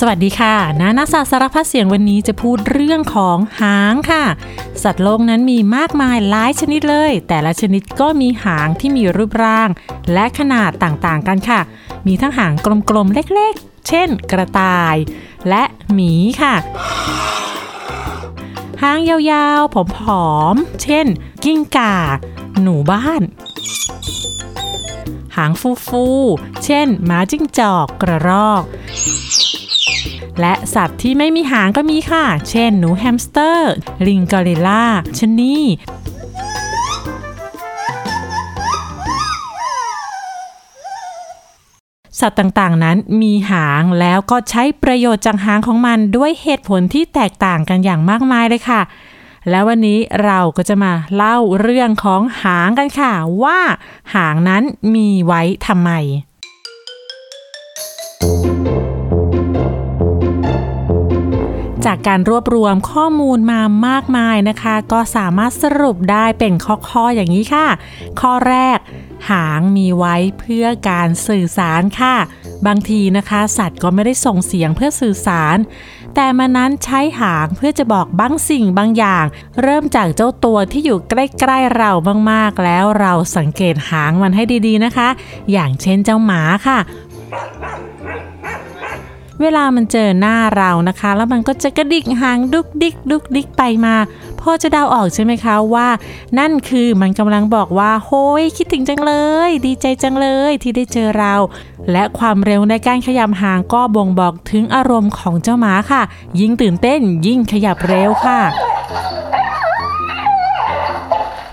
สวัสดีค่ะ นานาศาสารพัดเสียงวันนี้จะพูดเรื่องของหางค่ะ สัตว์โลกนั้นมีมากมายหลายชนิดเลย แต่ละชนิดก็มีหางที่มีรูปร่าง และขนาดต่างๆกันค่ะ มีทั้งหางกลมๆเล็กๆ เช่น กระต่าย และหมีค่ะ หางยาวๆ ผอมๆ เช่น กิ้งก่า หนูบ้าน หางฟูๆ เช่นหมาจิ้งจอกกระรอก และสัตว์ที่ไม่มีหางก็มีค่ะ เช่น หนูแฮมสเตอร์ ลิงกอริลลาชะนีสัตว์ต่างๆ นั้นมีหางแล้วก็ใช้ประโยชน์จากหางของมันด้วยเหตุผลที่แตกต่างกันอย่างมากมายเลยค่ะ แล้ววันนี้เราก็จะมาเล่าเรื่องของหางกันค่ะ ว่าหางนั้นมีไว้ทำไม จากการรวบรวมข้อมูลมามากมายนะคะ ก็สามารถสรุปได้เป็นข้อๆอย่างนี้ค่ะ ข้อแรก หางมีไว้เพื่อการสื่อสารค่ะ บางทีนะคะ สัตว์ก็ไม่ได้ส่งเสียงเพื่อสื่อสาร แต่มันนั้นใช้หางเพื่อจะบอกบางสิ่งบางอย่าง เริ่มจากเจ้าตัวที่อยู่ใกล้ๆเรามากๆแล้วเราสังเกตหางมันให้ดีๆนะคะ อย่างเช่นเจ้าหมาค่ะ เวลามันเจอหน้าเรานะคะ แล้วมันก็จะกระดิกหางดุกดิกดุกดิกไปมาพอจะเดาออกใช่ไหมคะว่า นั่นคือมันกำลังบอกว่าโฮ้ยคิดถึงจังเลย ดีใจจังเลยที่ได้เจอเรา และความเร็วในการขยับหางก็บ่งบอกถึงอารมณ์ของเจ้าหมาค่ะ ยิ่งตื่นเต้นยิ่งขยับเร็วค่ะ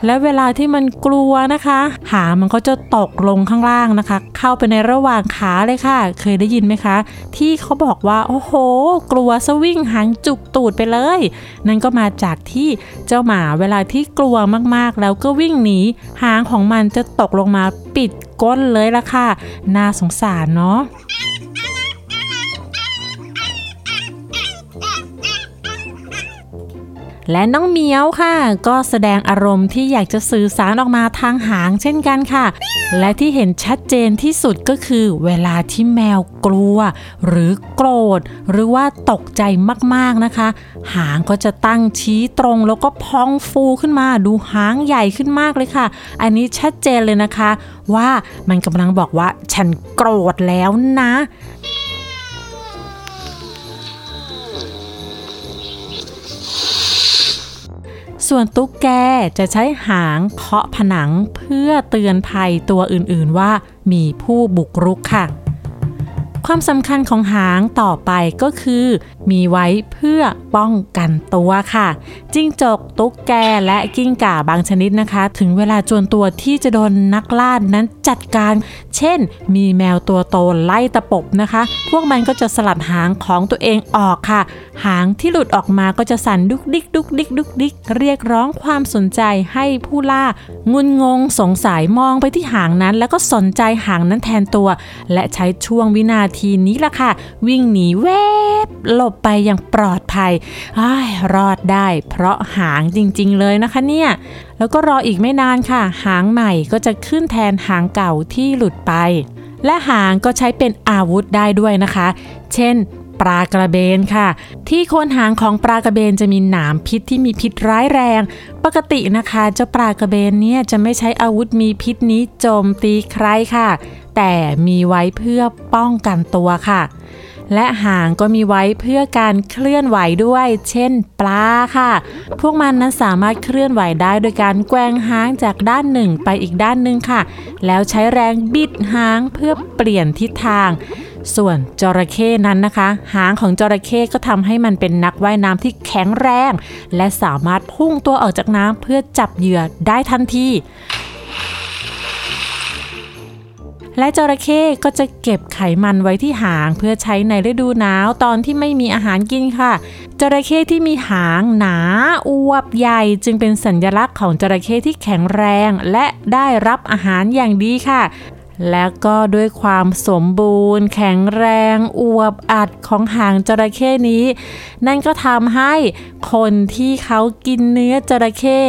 และเวลาที่มันกลัวนะคะ หางมันก็จะตกลงข้างล่างนะคะ เข้าไปในระหว่างขาเลยค่ะ เคยได้ยินไหมคะ ที่เขาบอกว่าโอ้โห กลัวสวิ่งหางจุกตูดไปเลย นั่นก็มาจากที่เจ้าหมาเวลาที่กลัวมากๆ แล้วก็วิ่งหนีหางของมันจะตกลงมาปิดก้นเลยละค่ะ น่าสงสารเนาะ และน้องเหมียวค่ะ ก็แสดงอารมณ์ที่อยากจะสื่อสารออกมาทางหางเช่นกันค่ะ และที่เห็นชัดเจนที่สุดก็คือเวลาที่แมวกลัว หรือโกรธ หรือว่าตกใจมากๆนะคะ หางก็จะตั้งชี้ตรงแล้วก็พองฟูขึ้นมา ดูหางใหญ่ขึ้นมากเลยค่ะ อันนี้ชัดเจนเลยนะคะ ว่ามันกำลังบอกว่าฉันโกรธแล้วนะ ส่วนตุ๊กแกจะใช้หางเคาะผนังเพื่อเตือนภัยตัวอื่นๆว่ามีผู้บุกรุกค่ะ ความสำคัญของหางต่อไปก็คือ มีไว้เพื่อป้องกันตัวค่ะ จิ้งจกตุ๊กแกและกิ้งก่าบางชนิดนะคะ ถึงเวลาจวนตัวที่จะโดนนักล่านั้นจัดการ เช่น มีแมวตัวโตไล่ตะปบนะคะ พวกมันก็จะสลัดหางของตัวเองออกค่ะ หางที่หลุดออกมาก็จะสั่นดุกดิกดุกดิกดุกดิกเรียกร้องความสนใจให้ผู้ล่างุนงงสงสัยมองไปที่หางนั้น แล้วก็สนใจหางนั้นแทนตัว และใช้ช่วงวินาทีนี้ละค่ะ วิ่งหนีแวบหลบไปอย่างปลอดภัยอยรอดได้เพราะหางจริงๆเลยนะคะเนี่ย แล้วก็รออีกไม่นานค่ะ หางใหม่ก็จะขึ้นแทนหางเก่าที่หลุดไป และหางก็ใช้เป็นอาวุธได้ด้วยนะคะ เช่นปลากระเบนค่ะ ที่โคนหางของปลากระเบนจะมีหนามพิษที่มีพิษร้ายแรง ปกตินะคะเจ้าปลากระเบนเนี่ยจะไม่ใช้อาวุธมีพิษนี้โจมตีใครค่ะ แต่มีไว้เพื่อป้องกันตัวค่ะ และหางก็มีไว้เพื่อการเคลื่อนไหวด้วย เช่น ปลาค่ะ พวกมันนั้นสามารถเคลื่อนไหวได้โดยการแกว่งหางจากด้านหนึ่งไปอีกด้านหนึ่งค่ะ แล้วใช้แรงบิดหางเพื่อเปลี่ยนทิศทาง ส่วนจระเข้นั้นนะคะ หางของจระเข้ก็ทำให้มันเป็นนักว่ายน้ำที่แข็งแรง และสามารถพุ่งตัวออกจากน้ำเพื่อจับเหยื่อได้ทันที และจระเข้ก็จะเก็บไขมันไว้ที่หางเพื่อใช้ในฤดูหนาวตอนที่ไม่มีอาหารกินค่ะ จระเข้ที่มีหางหนาอวบใหญ่จึงเป็นสัญลักษณ์ของจระเข้ที่แข็งแรง และได้รับอาหารอย่างดีค่ะ แล้วก็ด้วยความสมบูรณ์ แข็งแรงอวบอัดของหางจระเข้นี้ นั่นก็ทำให้คนที่เขากินเนื้อจระเข้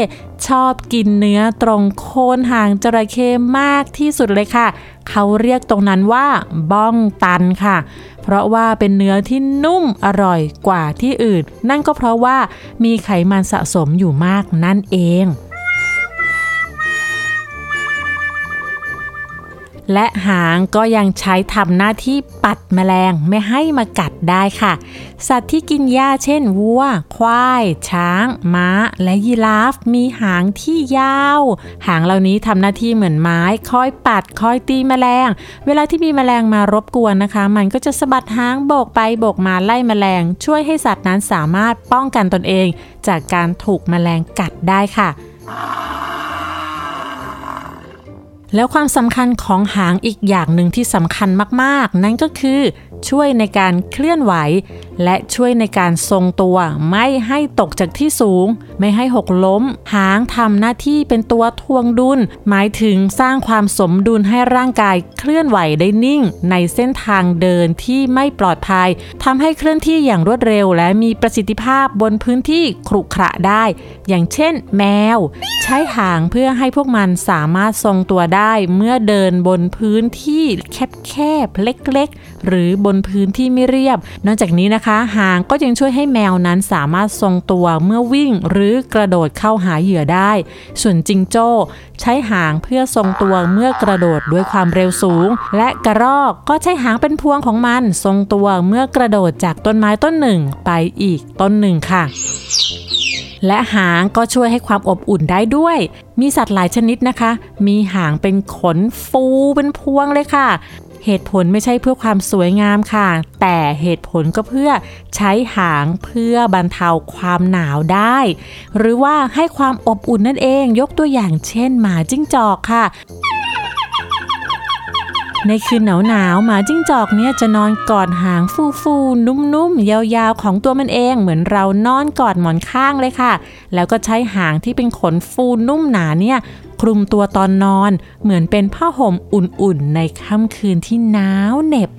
ชอบกินเนื้อตรงโคนหางจระเข้มากที่สุดเลยค่ะ เขาเรียกตรงนั้นว่าบ้องตันค่ะ เพราะว่าเป็นเนื้อที่นุ่มอร่อยกว่าที่อื่น นั่นก็เพราะว่ามีไขมันสะสมอยู่มากนั่นเอง และหางก็ยังใช้ทำหน้าที่ปัดแมลงไม่ให้มากัดได้ค่ะ สัตว์ที่กินหญ้าเช่นวัว ควาย ช้าง ม้า และยีราฟ มีหางที่ยาว หางเหล่านี้ทำหน้าที่เหมือนไม้คอยปัดคอยตีแมลง เวลาที่มีแมลงมารบกวนนะคะ มันก็จะสะบัดหางโบกไปโบกมาไล่แมลง ช่วยให้สัตว์นั้นสามารถป้องกันตนเอง จากการถูกแมลงกัดได้ค่ะ แล้วความสำคัญของหางอีกอย่างหนึ่งที่สำคัญมากๆ นั่นก็คือ ช่วยในการเคลื่อนไหว และช่วยในการทรงตัวไม่ให้ตกจากที่สูง ไม่ให้หกล้ม หางทำหน้าที่เป็นตัวทวงดุล หมายถึงสร้างความสมดุลให้ร่างกายเคลื่อนไหวได้นิ่ง ในเส้นทางเดินที่ไม่ปลอดภัยทำให้เคลื่อนที่อย่างรวดเร็ว และมีประสิทธิภาพบนพื้นที่ครุขระได้ อย่างเช่น แมว ใช้หางเพื่อให้พวกมันสามารถทรงตัวได้เมื่อเดินบนพื้นที่แคบๆเล็กๆ หรือบนพื้นที่ไม่เรียบ นอกจากนี้นะคะหางก็ยังช่วยให้แมวนั้นสามารถทรงตัวเมื่อวิ่งหรือกระโดดเข้าหาเหยื่อได้ ส่วนจิงโจ้ ใช้หางเพื่อทรงตัวเมื่อกระโดดด้วยความเร็วสูง และกระรอกก็ใช้หางเป็นพวงของมัน ทรงตัวเมื่อกระโดดจากต้นไม้ต้นหนึ่งไปอีกต้นหนึ่งค่ะและหางก็ช่วยให้ความอบอุ่นได้ด้วย มีสัตว์หลายชนิดนะคะ มีหางเป็นขนฟูเป็นพวงเลยค่ะ เหตุผลไม่ใช่เพื่อความสวยงามค่ะ แต่เหตุผลก็เพื่อใช้หางเพื่อบรรเทาความหนาวได้ หรือว่าให้ความอบอุ่นนั่นเองยกตัวอย่างเช่น หมาจิ้งจอกค่ะในคืนหนาวหนาวหมาจิ้งจอกเนี่ยจะนอนกอดหางฟูฟูนุ่มๆ ยาวๆ ของตัวมันเอง เหมือนเรานอนกอดหมอนข้างเลยค่ะ แล้วก็ใช้หางที่เป็นขนฟูนุ่มหนาเนี่ย คลุมตัวตอนนอนเหมือนเป็นผ้าห่มอุ่นๆ ในค่ำคืนที่หนาวเหน็บ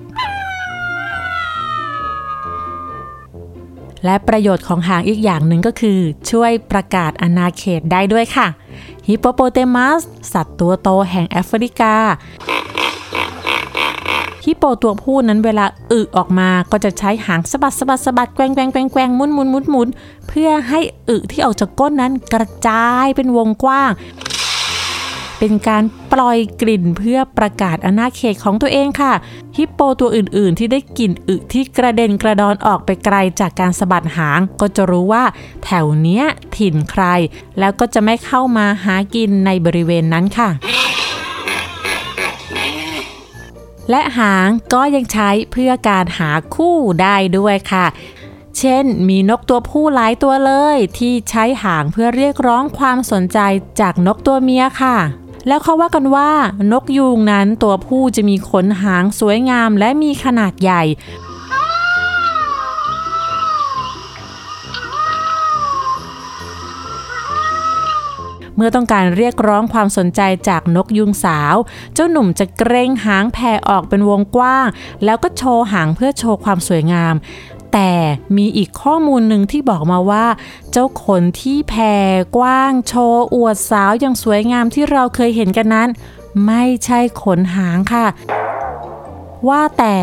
และประโยชน์ของหางอีกอย่างหนึ่งก็คือ ช่วยประกาศอาณาเขตได้ด้วยค่ะฮิปโปโปเตมัส สัตว์ตัวโตแห่งแอฟริกาฮิปโปตัวผู้นั้นเวลาอึออกมาก็จะใช้หางสะบัดสะบัดสะบัดแกว่งแกว่งแกว่งแกว่งมุนมุนมุนมุนเพื่อให้อึที่ออกจากก้นนั้นกระจายเป็นวงกว้าง เป็นการปล่อยกลิ่นเพื่อประกาศอาณาเขตของตัวเองค่ะ ฮิปโปตัวอื่นๆ ที่ได้กลิ่นอึที่กระเด็นกระดอนออกไปไกลจากการสะบัดหาง ก็จะรู้ว่า แถวเนี้ยถิ่นใคร แล้วก็จะไม่เข้ามาหากินในบริเวณนั้นค่ะและหางก็ยังใช้เพื่อการหาคู่ได้ด้วยค่ะ เช่น มีนกตัวผู้หลายตัวเลย ที่ใช้หางเพื่อเรียกร้องความสนใจจากนกตัวเมียค่ะ แล้วเขาว่ากันว่านกยูงนั้นตัวผู้จะมีขนหางสวยงามและมีขนาดใหญ่ เมื่อต้องการเรียกร้องความสนใจจากนกยุงสาว เจ้าหนุ่มจะเกรงหางแผ่ออกเป็นวงกว้าง แล้วก็โชว์หางเพื่อโชว์ความสวยงาม แต่มีอีกข้อมูลหนึ่งที่บอกมาว่า เจ้าขนที่แผ่กว้างโชว์อวดสาวอย่างสวยงามที่เราเคยเห็นกันนั้น ไม่ใช่ขนหางค่ะ ว่าแต่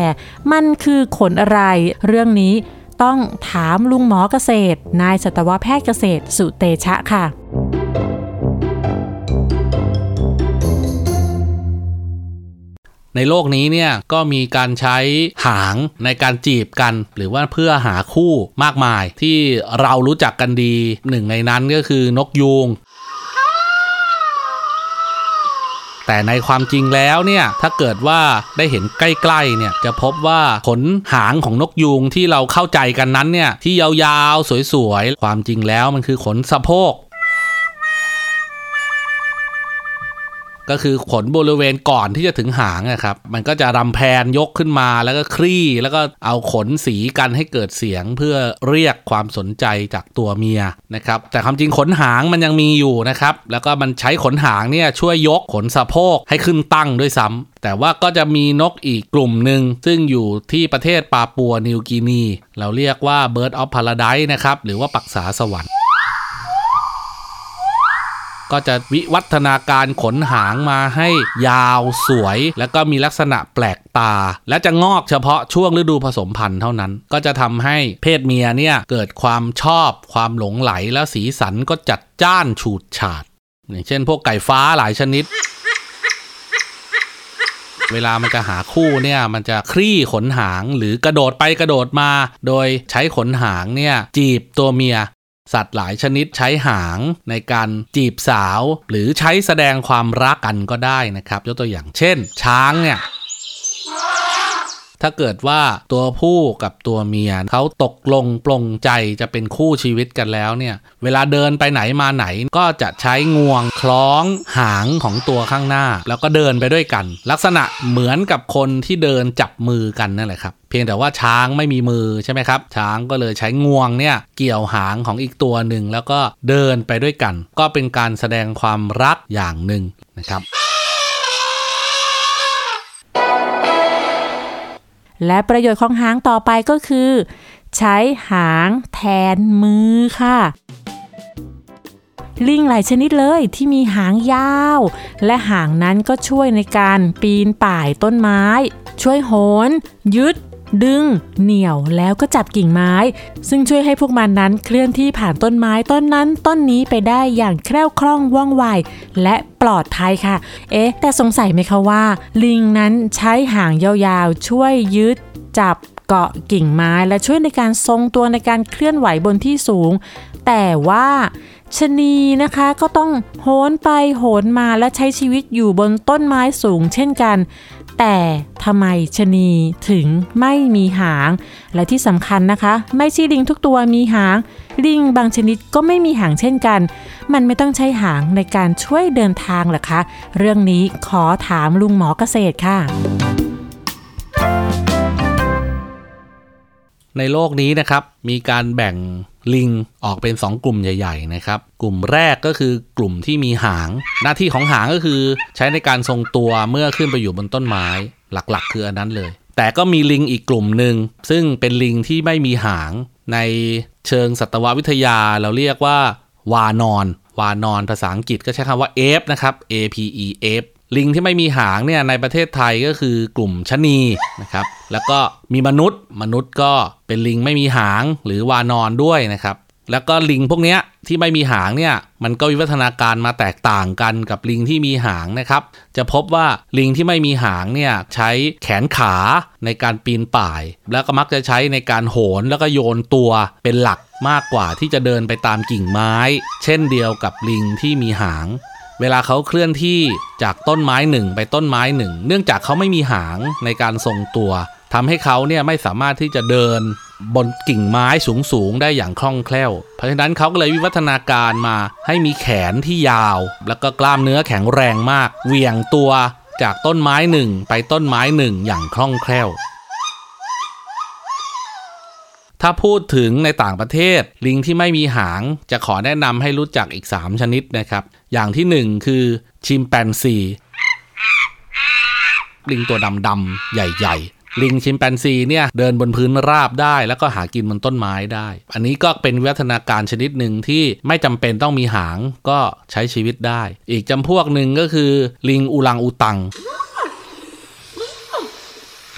มันคือขนอะไร เรื่องนี้ต้องถามลุงหมอเกษตร นายสัตวแพทย์เกษตรสุเตชะค่ะ ในโลกนี้เนี่ยก็มีการใช้หางในการจีบกัน หรือว่าเพื่อหาคู่มากมาย ที่เรารู้จักกันดีหนึ่งในนั้นก็คือนกยูงแต่ในความจริงแล้วเนี่ยถ้าเกิดว่าได้เห็นใกล้ๆเนี่ยจะพบว่าขนหางของนกยูงที่เราเข้าใจกันนั้นเนี่ยที่ยาวๆสวยๆ ความจริงแล้วมันคือขนสะโพก ก็คือขนบริเวณก่อนที่จะถึงหางนะครับ มันก็จะรำแพนยกขึ้นมาแล้วก็คลี่แล้วก็เอาขนสีกันให้เกิดเสียงเพื่อเรียกความสนใจจากตัวเมียนะครับ แต่ความจริงขนหางมันยังมีอยู่นะครับ แล้วก็มันใช้ขนหางเนี่ยช่วยยกขนสะโพกให้ขึ้นตั้งด้วยซ้ำแต่ว่าก็จะมีนกอีกกลุ่มหนึ่งซึ่งอยู่ที่ประเทศปาปัวนิวกินี เราเรียกว่า Bird of Paradise นะครับหรือว่าปักษาสวรรค์ ก็จะวิวัฒนาการขนหางมาให้ยาวสวย แล้วก็มีลักษณะแปลกตา และจะงอกเฉพาะช่วงฤดูผสมพันธุ์เท่านั้น ก็จะทำให้เพศเมียเนี่ยเกิดความชอบความหลงไหลแล้วสีสันก็จัดจ้านฉูดฉาด อย่างเช่น พวกไก่ฟ้าหลายชนิดเวลามันจะหาคู่เนี่ยมันจะคลี่ขนหางหรือกระโดดไปกระโดดมา โดยใช้ขนหางเนี่ยจีบตัวเมีย สัตว์หลายชนิดใช้หางในการจีบสาว หรือใช้แสดงความรักกันก็ได้นะครับ ยกตัวอย่างเช่น ช้างเนี่ย ถ้าเกิดว่าตัวผู้กับตัวเมียเขาตกลงปลงใจจะเป็นคู่ชีวิตกันแล้วเนี่ยเวลาเดินไปไหนมาไหนก็จะใช้งวงคล้องหางของตัวข้างหน้า แล้วก็เดินไปด้วยกัน ลักษณะเหมือนกับคนที่เดินจับมือกันนั่นแหละครับเพียงแต่ว่าช้างไม่มีมือใช่ไหมครับ ช้างก็เลยใช้งวงเนี่ยเกี่ยวหางของอีกตัวหนึ่งแล้วก็เดินไปด้วยกัน ก็เป็นการแสดงความรักอย่างหนึ่งนะครับ และประโยชน์ของหางต่อไปก็คือ ใช้หางแทนมือค่ะ ลิงหลายชนิดเลยที่มีหางยาว และหางนั้นก็ช่วยในการปีนป่ายต้นไม้ ช่วยโหน ยึด ดึง เหนี่ยวแล้วก็จับกิ่งไม้ ซึ่งช่วยให้พวกมันนั้นเคลื่อนที่ผ่านต้นไม้ต้นนั้นต้นนี้ไปได้อย่างแคล่วคล่องว่องไวและปลอดภัยค่ะ เอ๊ะ แต่สงสัยไหมคะว่า ลิงนั้นใช้หางยาวๆ ช่วยยึดจับเกาะกิ่งไม้และช่วยในการทรงตัวในการเคลื่อนไหวบนที่สูง แต่ว่าชะนีนะคะก็ต้องโหนไปโหนมาและใช้ชีวิตอยู่บนต้นไม้สูงเช่นกัน แต่ทำไมชะนีถึงไม่มีหาง และที่สำคัญนะคะ ไม่ใช่ลิงทุกตัวมีหาง ลิงบางชนิดก็ไม่มีหางเช่นกัน มันไม่ต้องใช้หางในการช่วยเดินทางหรอคะ เรื่องนี้ขอถามลุงหมอเกษตรค่ะ ในโลกนี้นะครับ มีการแบ่ง ลิงออกเป็น2กลุ่มใหญ่ๆนะครับ กลุ่มแรกก็คือกลุ่มที่มีหาง หน้าที่ของหางก็คือใช้ในการทรงตัวเมื่อขึ้นไปอยู่บนต้นไม้หลักๆ คืออันนั้นเลย แต่ก็มีลิงอีกกลุ่มหนึ่งซึ่งเป็นลิงที่ไม่มีหางในเชิงสัตววิทยาเราเรียกว่าวานอน วานอนภาษาอังกฤษก็ใช้คำว่าเอฟนะครับ A P E F ลิงที่ไม่มีหางเนี่ยในประเทศไทยก็คือกลุ่มชะนีนะครับ แล้วก็มีมนุษย์ มนุษย์ก็เป็นลิงไม่มีหางหรือวานอนด้วยนะครับ แล้วก็ลิงพวกนี้ที่ไม่มีหางเนี่ยมันก็วิวัฒนาการมาแตกต่างกันกับลิงที่มีหางนะครับ จะพบว่าลิงที่ไม่มีหางเนี่ยใช้แขนขาในการปีนป่าย แล้วก็มักจะใช้ในการโหนแล้วก็โยนตัวเป็นหลักมากกว่าที่จะเดินไปตามกิ่งไม้ เช่นเดียวกับลิงที่มีหาง เวลาเขาเคลื่อนที่จากต้นไม้หนึ่งไปต้นไม้หนึ่ง เนื่องจากเขาไม่มีหางในการทรงตัวทำให้เขาเนี่ยไม่สามารถที่จะเดินบนกิ่งไม้สูงๆ ได้อย่างคล่องแคล่ว เพราะฉะนั้นเขาก็เลยวิวัฒนาการมาให้มีแขนที่ยาว แล้วก็กล้ามเนื้อแข็งแรงมาก เหวี่ยงตัวจากต้นไม้หนึ่งไปต้นไม้หนึ่งอย่างคล่องแคล่ว ถ้าพูดถึงในต่างประเทศ ลิงที่ไม่มีหางจะขอแนะนำให้รู้จักอีก 3 ชนิดนะครับ อย่างที่ 1 คือชิมแปนซีลิงตัวดำๆใหญ่ ๆลิงชิมแปนซีเนี่ยเดินบนพื้นราบได้ แล้วก็หากินบนต้นไม้ได้ อันนี้ก็เป็นวิวัฒนาการชนิดหนึ่งที่ไม่จำเป็นต้องมีหางก็ใช้ชีวิตได้ อีกจำพวกหนึ่งก็คือ ลิงอูลังอูตัง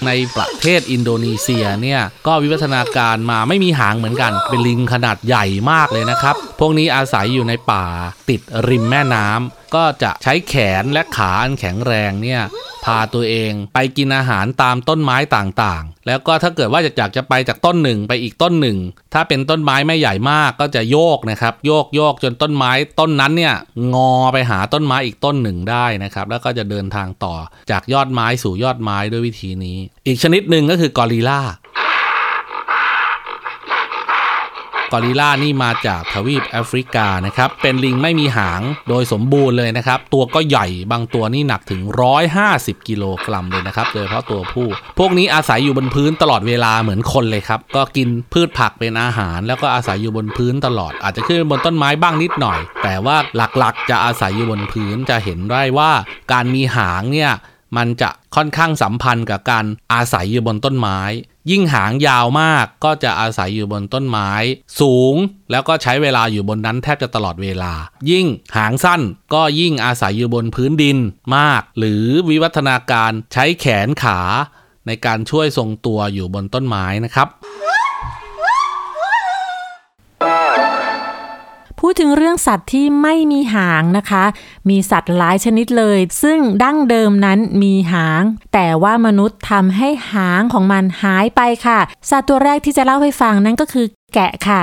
ในประเทศอินโดนีเซียเนี่ยก็วิวัฒนาการมาไม่มีหางเหมือนกัน เป็นลิงขนาดใหญ่มากเลยนะครับ พวกนี้อาศัยอยู่ในป่าติดริมแม่น้ำก็จะใช้แขนและขาอันแข็งแรงเนี่ยพาตัวเองไปกินอาหารตามต้นไม้ต่างๆ แล้วก็ถ้าเกิดว่าอยากจะไปจากต้นหนึ่งไปอีกต้นหนึ่ง ถ้าเป็นต้นไม้ไม่ใหญ่มากก็จะโยกนะครับ โยกโยกจนต้นไม้ต้นนั้นเนี่ยงอไปหาต้นไม้อีกต้นหนึ่งได้นะครับ แล้วก็จะเดินทางต่อจากยอดไม้สู่ยอดไม้ด้วยวิธีนี้ อีกชนิดหนึ่งก็คือกอริลลา กอริลลานี่มาจากทวีปแอฟริกานะครับ เป็นลิงไม่มีหางโดยสมบูรณ์เลยนะครับ ตัวก็ใหญ่บางตัวนี่หนักถึง 150 กิโลกรัมเลยนะครับ โดยเฉพาะตัวผู้ พวกนี้อาศัยอยู่บนพื้นตลอดเวลาเหมือนคนเลยครับ ก็กินพืชผักเป็นอาหาร แล้วก็อาศัยอยู่บนพื้นตลอด อาจจะขึ้นบนต้นไม้บ้างนิดหน่อย แต่ว่าหลักๆ จะอาศัยอยู่บนพื้นจะเห็นได้ว่าการมีหางเนี่ย มันจะค่อนข้างสัมพันธ์กับการอาศัยอยู่บนต้นไม้ ยิ่งหางยาวมากก็จะอาศัยอยู่บนต้นไม้ สูงแล้วก็ใช้เวลาอยู่บนนั้นแทบจะตลอดเวลา ยิ่งหางสั้นก็ยิ่งอาศัยอยู่บนพื้นดินมาก หรือวิวัฒนาการใช้แขนขา ในการช่วยทรงตัวอยู่บนต้นไม้นะครับ พูดถึงเรื่องสัตว์ที่ไม่มีหางนะคะ มีสัตว์หลายชนิดเลย ซึ่งดั้งเดิมนั้นมีหาง แต่ว่ามนุษย์ทำให้หางของมันหายไปค่ะ สัตว์ตัวแรกที่จะเล่าให้ฟังนั่นก็คือแกะค่ะ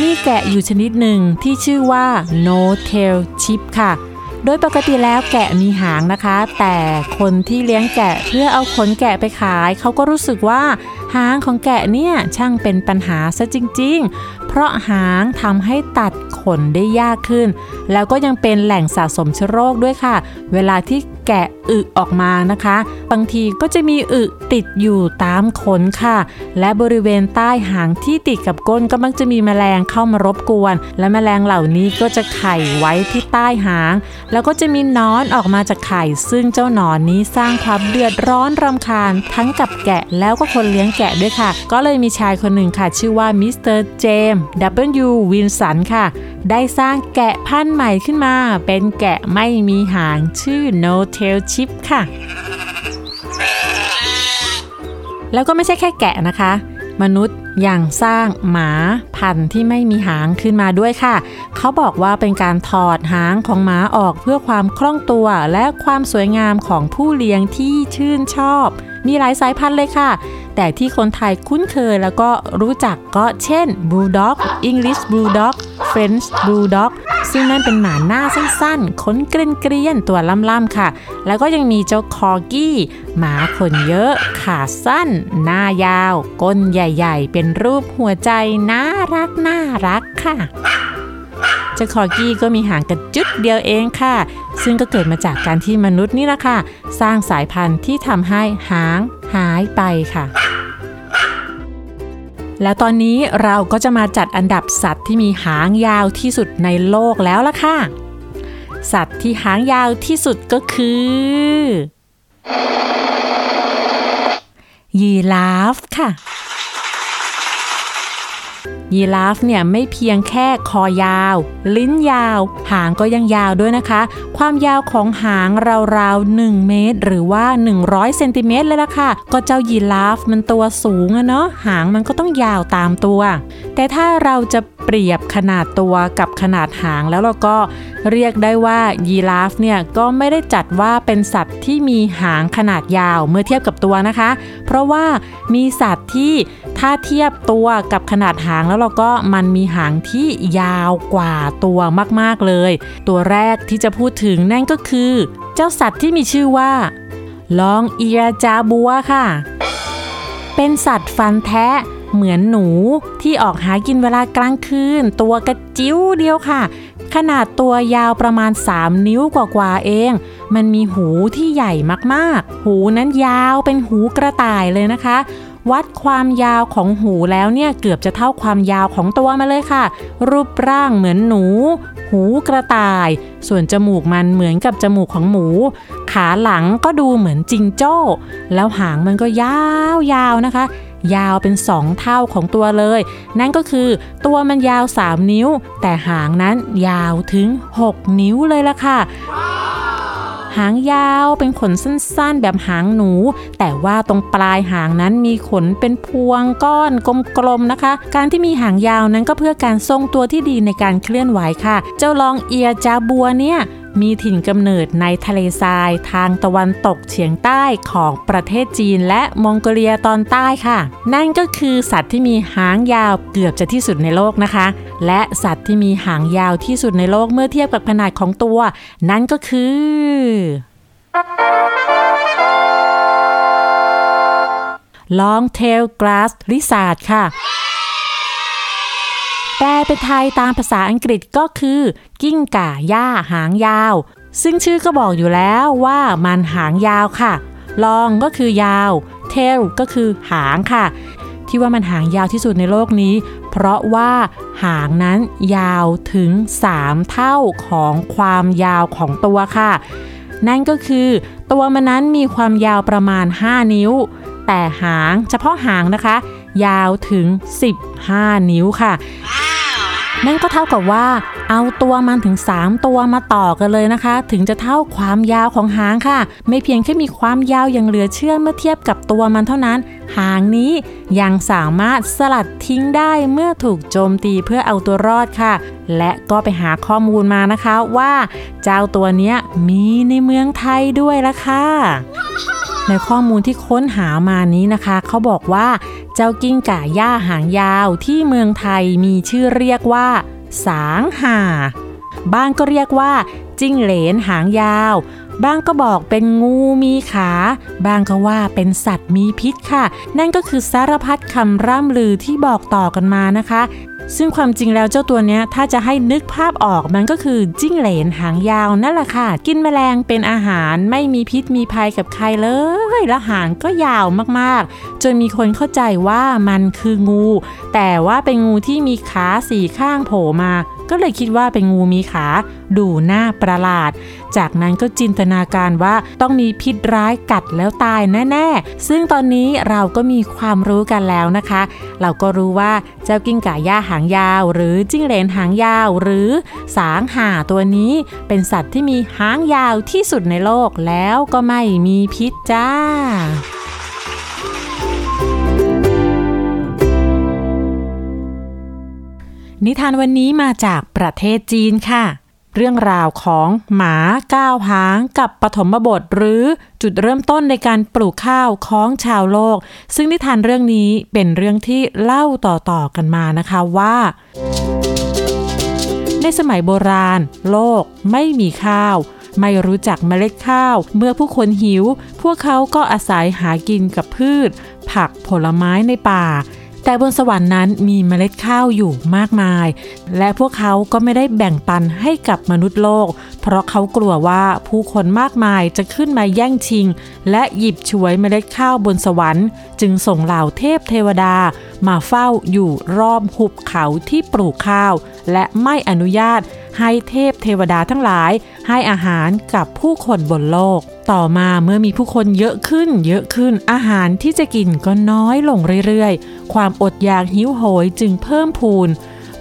มีแกะอยู่ชนิดหนึ่งที่ชื่อว่า no tail chip ค่ะ โดยปกติแล้วแกะมีหางนะคะ แต่คนที่เลี้ยงแกะเพื่อเอาขนแกะไปขาย เขาก็รู้สึกว่าหางของแกะเนี่ยช่างเป็นปัญหาซะจริง ๆ เพราะหางทำให้ตัดขนได้ยากขึ้น แล้วก็ยังเป็นแหล่งสะสมเชื้อโรคด้วยค่ะ เวลาที่ แกะอึออกมานะคะ บางทีก็จะมีอึติดอยู่ตามขนค่ะ และบริเวณใต้หางที่ติดกับก้นก็มักจะมีแมลงเข้ามารบกวน และแมลงเหล่านี้ก็จะไข่ไว้ที่ใต้หาง แล้วก็จะมีหนอนออกมาจากไข่ ซึ่งเจ้าหนอนนี้สร้างความเดือดร้อนรำคาญ ทั้งกับแกะแล้วก็คนเลี้ยงแกะด้วยค่ะ ก็เลยมีชายคนหนึ่งค่ะ ชื่อว่ามิสเตอร์เจมส์ W วิลสันค่ะ ได้สร้างแกะพันธุ์ใหม่ขึ้นมา เป็นแกะไม่มีหางชื่อโน No Tail Chip ค่ะ แล้วก็ไม่ใช่แค่แกะนะคะ มนุษย์ยังสร้างหมาพันธุ์ที่ไม่มีหางขึ้นมาด้วยค่ะ เขาบอกว่าเป็นการถอดหางของหมาออกเพื่อความคล่องตัวและความสวยงามของผู้เลี้ยงที่ชื่นชอบ มีหลายสายพันธุ์เลยค่ะ แต่ที่คนไทยคุ้นเคยแล้วก็รู้จักก็เช่น Bulldog English Bulldog French Bulldog ซึ่งนั่นเป็นหมาหน้าสั้นๆขนเกรียนๆตัวล่ำๆค่ะ แล้วก็ยังมีเจ้าคอกี้ หมาขนเยอะ ขาสั้น หน้ายาว ก้นใหญ่ๆ เป็นรูปหัวใจน่ารักน่ารักค่ะ เจ้าคอกี้ก็มีหางกระจุดเดียวเองค่ะ ซึ่งก็เกิดมาจากการที่มนุษย์นี่แหละค่ะ สร้างสายพันธุ์ที่ทำให้หางหายไปค่ะแล้วตอนนี้เราก็จะมาจัดอันดับสัตว์ที่มีหางยาวที่สุดในโลกแล้วล่ะค่ะ สัตว์ที่หางยาวที่สุดก็คือ ยีราฟค่ะ ยีราฟเนี่ยไม่เพียงแค่คอยาว ลิ้นยาว หางก็ยังยาวด้วยนะคะความยาวของหางราวๆ1เมตร หรือว่า 100เซนติเมตรเลยล่ะค่ะ ก็เจ้ายีราฟมันตัวสูงอะเนาะหางมันก็ต้องยาวตามตัว แต่ถ้าเราจะเปรียบขนาดตัวกับขนาดหางแล้วเราก็เรียกได้ว่ายีราฟเนี่ยก็ไม่ได้จัดว่าเป็นสัตว์ที่มีหางขนาดยาวเมื่อเทียบกับตัวนะคะ เพราะว่ามีสัตว์ที่ถ้าเทียบตัวกับขนาดหางแล้วเราก็มันมีหางที่ยาวกว่าตัวมากๆเลย ตัวแรกที่จะพูดถึงนั่นก็คือ เจ้าสัตว์ที่มีชื่อว่า ลองเอียจาบัวค่ะ เป็นสัตว์ฟันแทะเหมือนหนูที่ออกหากินเวลากลางคืน ตัวกระจิ้วเดียวค่ะ ขนาดตัวยาวประมาณ 3 นิ้วกว่าๆเอง มันมีหูที่ใหญ่มากๆ หูนั้นยาวเป็นหูกระต่ายเลยนะคะ วัดความยาวของหูแล้วเนี่ยเกือบจะเท่าความยาวของตัวมาเลยค่ะ รูปร่างเหมือนหนู หูกระต่าย ส่วนจมูกมันเหมือนกับจมูกของหมู ขาหลังก็ดูเหมือนจิงโจ้ แล้วหางมันก็ยาวยาวนะคะ ยาวเป็นสองเท่าของตัวเลย นั่นก็คือตัวมันยาว 3 นิ้ว แต่หางนั้นยาวถึง 6 นิ้วเลยละค่ะ หางยาวเป็นขนสั้นๆ แบบหางหนู แต่ว่าตรงปลายหางนั้นมีขนเป็นพวงก้อนกลมๆนะคะ การที่มีหางยาวนั้นก็เพื่อการทรงตัวที่ดีในการเคลื่อนไหวค่ะ เจ้าลองเอียจาบัวเนี่ย มีถิ่นกำเนิดในทะเลทรายทางตะวันตกเฉียงใต้ของประเทศจีนและมองโกเลียตอนใต้ค่ะ นั่นก็คือสัตว์ที่มีหางยาวเกือบจะที่สุดในโลกนะคะ และสัตว์ที่มีหางยาวที่สุดในโลกเมื่อเทียบกับขนาดของตัว นั่นก็คือ long tail grass lizard ค่ะ แปลเป็นไทยตามภาษาอังกฤษก็คือ กิ้งก่าหญ้าหางยาว ซึ่งชื่อก็บอกอยู่แล้วว่ามันหางยาวค่ะ long ก็คือยาว tail ก็คือหางค่ะ ที่ว่ามันหางยาวที่สุดในโลกนี้ เพราะว่าหางนั้นยาวถึง 3 เท่าของความยาวของตัวค่ะ นั่นก็คือตัวมันนั้นมีความยาวประมาณ 5 นิ้ว แต่หางเฉพาะหางนะคะ ยาวถึง 15 นิ้วค่ะ นั่นก็เท่ากับว่า เอาตัวมันถึง 3 ตัวมาต่อกันเลยนะคะ ถึงจะเท่าความยาวของหางค่ะ ไม่เพียงแค่มีความยาวอย่างเหลือเชื่อเมื่อเทียบกับตัวมันเท่านั้น หางนี้ยังสามารถสลัดทิ้งได้เมื่อถูกโจมตีเพื่อเอาตัวรอดค่ะ และก็ไปหาข้อมูลมานะคะว่า เจ้าตัวนี้มีในเมืองไทยด้วยละค่ะในข้อมูลที่ค้นหามานี้นะคะ เขาบอกว่า เจ้ากิ้งก่าย่าหางยาวที่เมืองไทยมีชื่อเรียกว่า สางห่าบ้างก็เรียกว่า จิ้งเหลนหางยาว บ้างก็บอกเป็นงูมีขา บ้างก็ว่าเป็นสัตว์มีพิษค่ะ นั่นก็คือสารพัดคำร่ำลือที่บอกต่อกันมานะคะ ซึ่งความจริงแล้วเจ้าตัวเนี้ยถ้าจะให้นึกภาพออกมันก็คือจิ้งเหลนหางยาวนั่นแหละค่ะ กินแมลงเป็นอาหารไม่มีพิษมีภัยกับใครเลย และหางก็ยาวมากๆ จนมีคนเข้าใจว่ามันคืองู แต่ว่าเป็นงูที่มีขาสี่ข้างโผล่มา ก็เลยคิดว่าเป็นงูมีขา ดูหน้าประหลาด จากนั้นก็จินตนาการว่าต้องมีพิษร้ายกัดแล้วตายแน่ๆ ซึ่งตอนนี้เราก็มีความรู้กันแล้วนะคะ เราก็รู้ว่าเจ้ากิ้งก่าหญ้าหางยาว หรือจิ้งเหลนหางยาว หรือสางห่าตัวนี้ เป็นสัตว์ที่มีหางยาวที่สุดในโลกแล้วก็ไม่มีพิษจ้า นิทานวันนี้มาจากประเทศจีนค่ะ เรื่องราวของหมาก้าวหางกับปฐมบทหรือจุดเริ่มต้นในการปลูกข้าวของชาวโลก ซึ่งนิทานเรื่องนี้เป็นเรื่องที่เล่าต่อๆกันมานะคะว่า ในสมัยโบราณ โลกไม่มีข้าวไม่รู้จักเมล็ดข้าว เมื่อผู้คนหิว พวกเขาก็อาศัยหากินกับพืช ผักผลไม้ในป่า แต่บนสวรรค์นั้นมีเมล็ดข้าวอยู่มากมาย และพวกเขาก็ไม่ได้แบ่งปันให้กับมนุษย์โลก เพราะเขากลัวว่าผู้คนมากมายจะขึ้นมาแย่งชิง และหยิบฉวยเมล็ดข้าวบนสวรรค์ จึงส่งเหล่าเทพเทวดา มาเฝ้าอยู่รอบหุบเขาที่ปลูกข้าว และไม่อนุญาต ให้เทพเทวดาทั้งหลาย ให้อาหารกับผู้คนบนโลก ต่อมาเมื่อมีผู้คนเยอะขึ้น เยอะขึ้นอาหารที่จะกินก็น้อยลงเรื่อยๆ ความอดอยากหิวโหยจึงเพิ่มพูน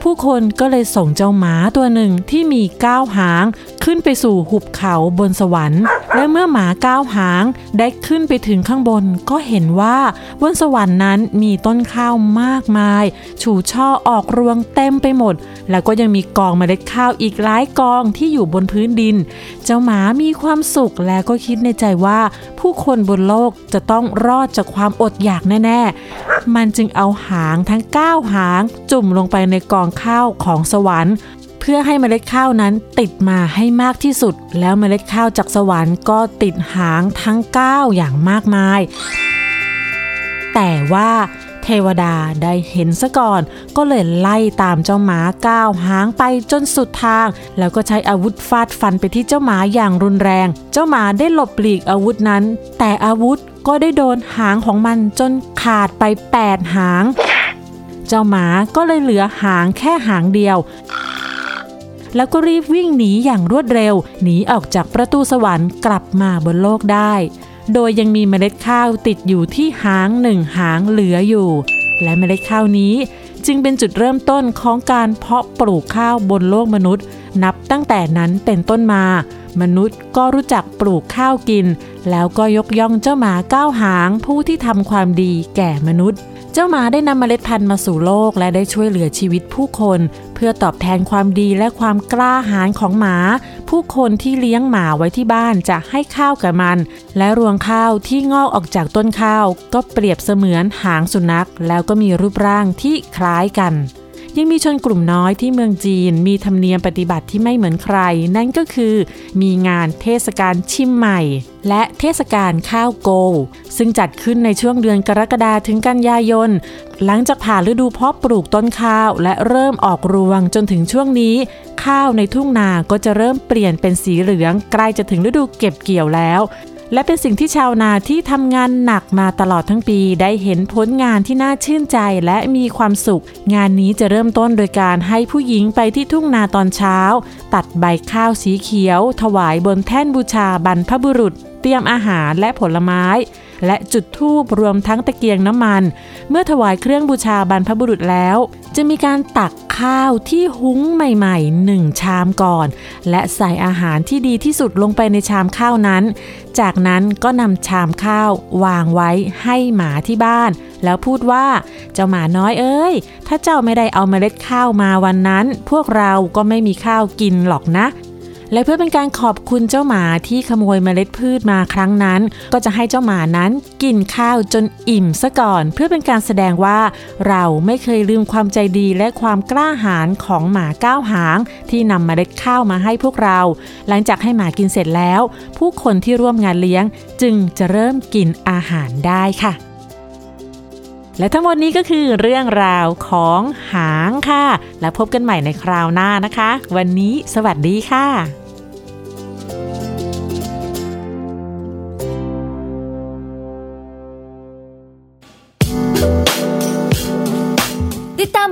ผู้คนก็เลยส่งเจ้าหมาตัวหนึ่งที่มีก้าวหาง ขึ้นไปสู่หุบเขาบนสวรรค์ และเมื่อหมาก้าวหางได้ขึ้นไปถึงข้างบน ก็เห็นว่าบนสวรรค์นั้นมีต้นข้าวมากมาย ฉูช่อออกรวงเต็มไปหมด แล้วก็ยังมีกองเมล็ดข้าวอีกหลายกองที่อยู่บนพื้นดิน เจ้าหมามีความสุขและก็คิดในใจว่า ผู้คนบนโลกจะต้องรอดจากความอดอยากแน่ ๆ มันจึงเอาหางทั้ง9หางจุ่มลงไปในกองข้าวของสวรรค์ เพื่อให้เมล็ดข้าวนั้นติดมาให้มากที่สุด แล้วเมล็ดข้าวจากสวรรค์ก็ติดหางทั้ง 9 อย่างมากมาย แต่ว่าเทวดาได้เห็นซะก่อน ก็เลยไล่ตามเจ้าหมาก้าวหางไปจนสุดทาง แล้วก็ใช้อาวุธฟาดฟันไปที่เจ้าหมาอย่างรุนแรง เจ้าหมาได้หลบหลีกอาวุธนั้น แต่อาวุธก็ได้โดนหางของมันจนขาดไป 8 หาง เจ้าหมาก็เลยเหลือหางแค่หางเดียว แล้วก็รีบวิ่งหนีอย่างรวดเร็ว หนีออกจากประตูสวรรค์กลับมาบนโลกได้ โดยยังมีเมล็ดข้าวติดอยู่ที่หางหนึ่งหางเหลืออยู่ และเมล็ดข้าวนี้จึงเป็นจุดเริ่มต้นของการเพาะปลูกข้าวบนโลกมนุษย์ นับตั้งแต่นั้นเป็นต้นมา มนุษย์ก็รู้จักปลูกข้าวกิน แล้วก็ยกย่องเจ้าหมาก้าวหางผู้ที่ทำความดีแก่มนุษย์ เจ้าหมาได้นำเมล็ดพันธุ์มาสู่โลกและได้ช่วยเหลือชีวิตผู้คน เพื่อตอบแทนความดีและความกล้าหาญของหมา ผู้คนที่เลี้ยงหมาไว้ที่บ้านจะให้ข้าวกับมัน และรวงข้าวที่งอกออกจากต้นข้าว ก็เปรียบเสมือนหางสุนัข แล้วก็มีรูปร่างที่คล้ายกัน ยังมีชนกลุ่มน้อยที่เมืองจีน มีธรรมเนียมปฏิบัติที่ไม่เหมือนใคร นั่นก็คือมีงานเทศกาลชิมใหม่ และเทศกาลข้าวโก ซึ่งจัดขึ้นในช่วงเดือนกรกฎาถึงกันยายน หลังจากผ่านฤดูเพาะปลูกต้นข้าว และเริ่มออกรวงจนถึงช่วงนี้ ข้าวในทุ่งนาก็จะเริ่มเปลี่ยนเป็นสีเหลืองใกล้จะถึงฤดูเก็บเกี่ยวแล้ว และเป็นสิ่งที่ชาวนาที่ทำงานหนักมาตลอดทั้งปี ได้เห็นผลงานที่น่าชื่นใจและมีความสุข งานนี้จะเริ่มต้นโดยการให้ผู้หญิงไปที่ทุ่งนาตอนเช้า ตัดใบข้าวสีเขียว ถวายบนแท่นบูชาบรรพบุรุษ เตรียมอาหารและผลไม้ และจุดธูปรวมทั้งตะเกียงน้ำมัน เมื่อถวายเครื่องบูชาบรรพบุรุษแล้ว จะมีการตักข้าวที่หุงใหม่ๆหนึ่งชามก่อน และใส่อาหารที่ดีที่สุดลงไปในชามข้าวนั้น จากนั้นก็นำชามข้าววางไว้ให้หมาที่บ้าน แล้วพูดว่าเจ้าหมาน้อยเอ้ย ถ้าเจ้าไม่ได้เอาเมล็ดข้าวมาวันนั้น พวกเราก็ไม่มีข้าวกินหรอกนะ และเพื่อเป็นการขอบคุณเจ้าหมาที่ขโมยเมล็ดพืชมาครั้งนั้น ก็จะให้เจ้าหมานั้นกินข้าวจนอิ่มซะก่อน เพื่อเป็นการแสดงว่าเราไม่เคยลืมความใจดีและความกล้าหาญของหมาก้าวหาง ที่นำเมล็ดข้าวมาให้พวกเรา หลังจากให้หมากินเสร็จแล้ว ผู้คนที่ร่วมงานเลี้ยง จึงจะเริ่มกินอาหารได้ค่ะและทั้งหมดนี้ก็คือเรื่องราวของหางค่ะ และพบกันใหม่ในคราวหน้านะคะ วันนี้สวัสดีค่ะ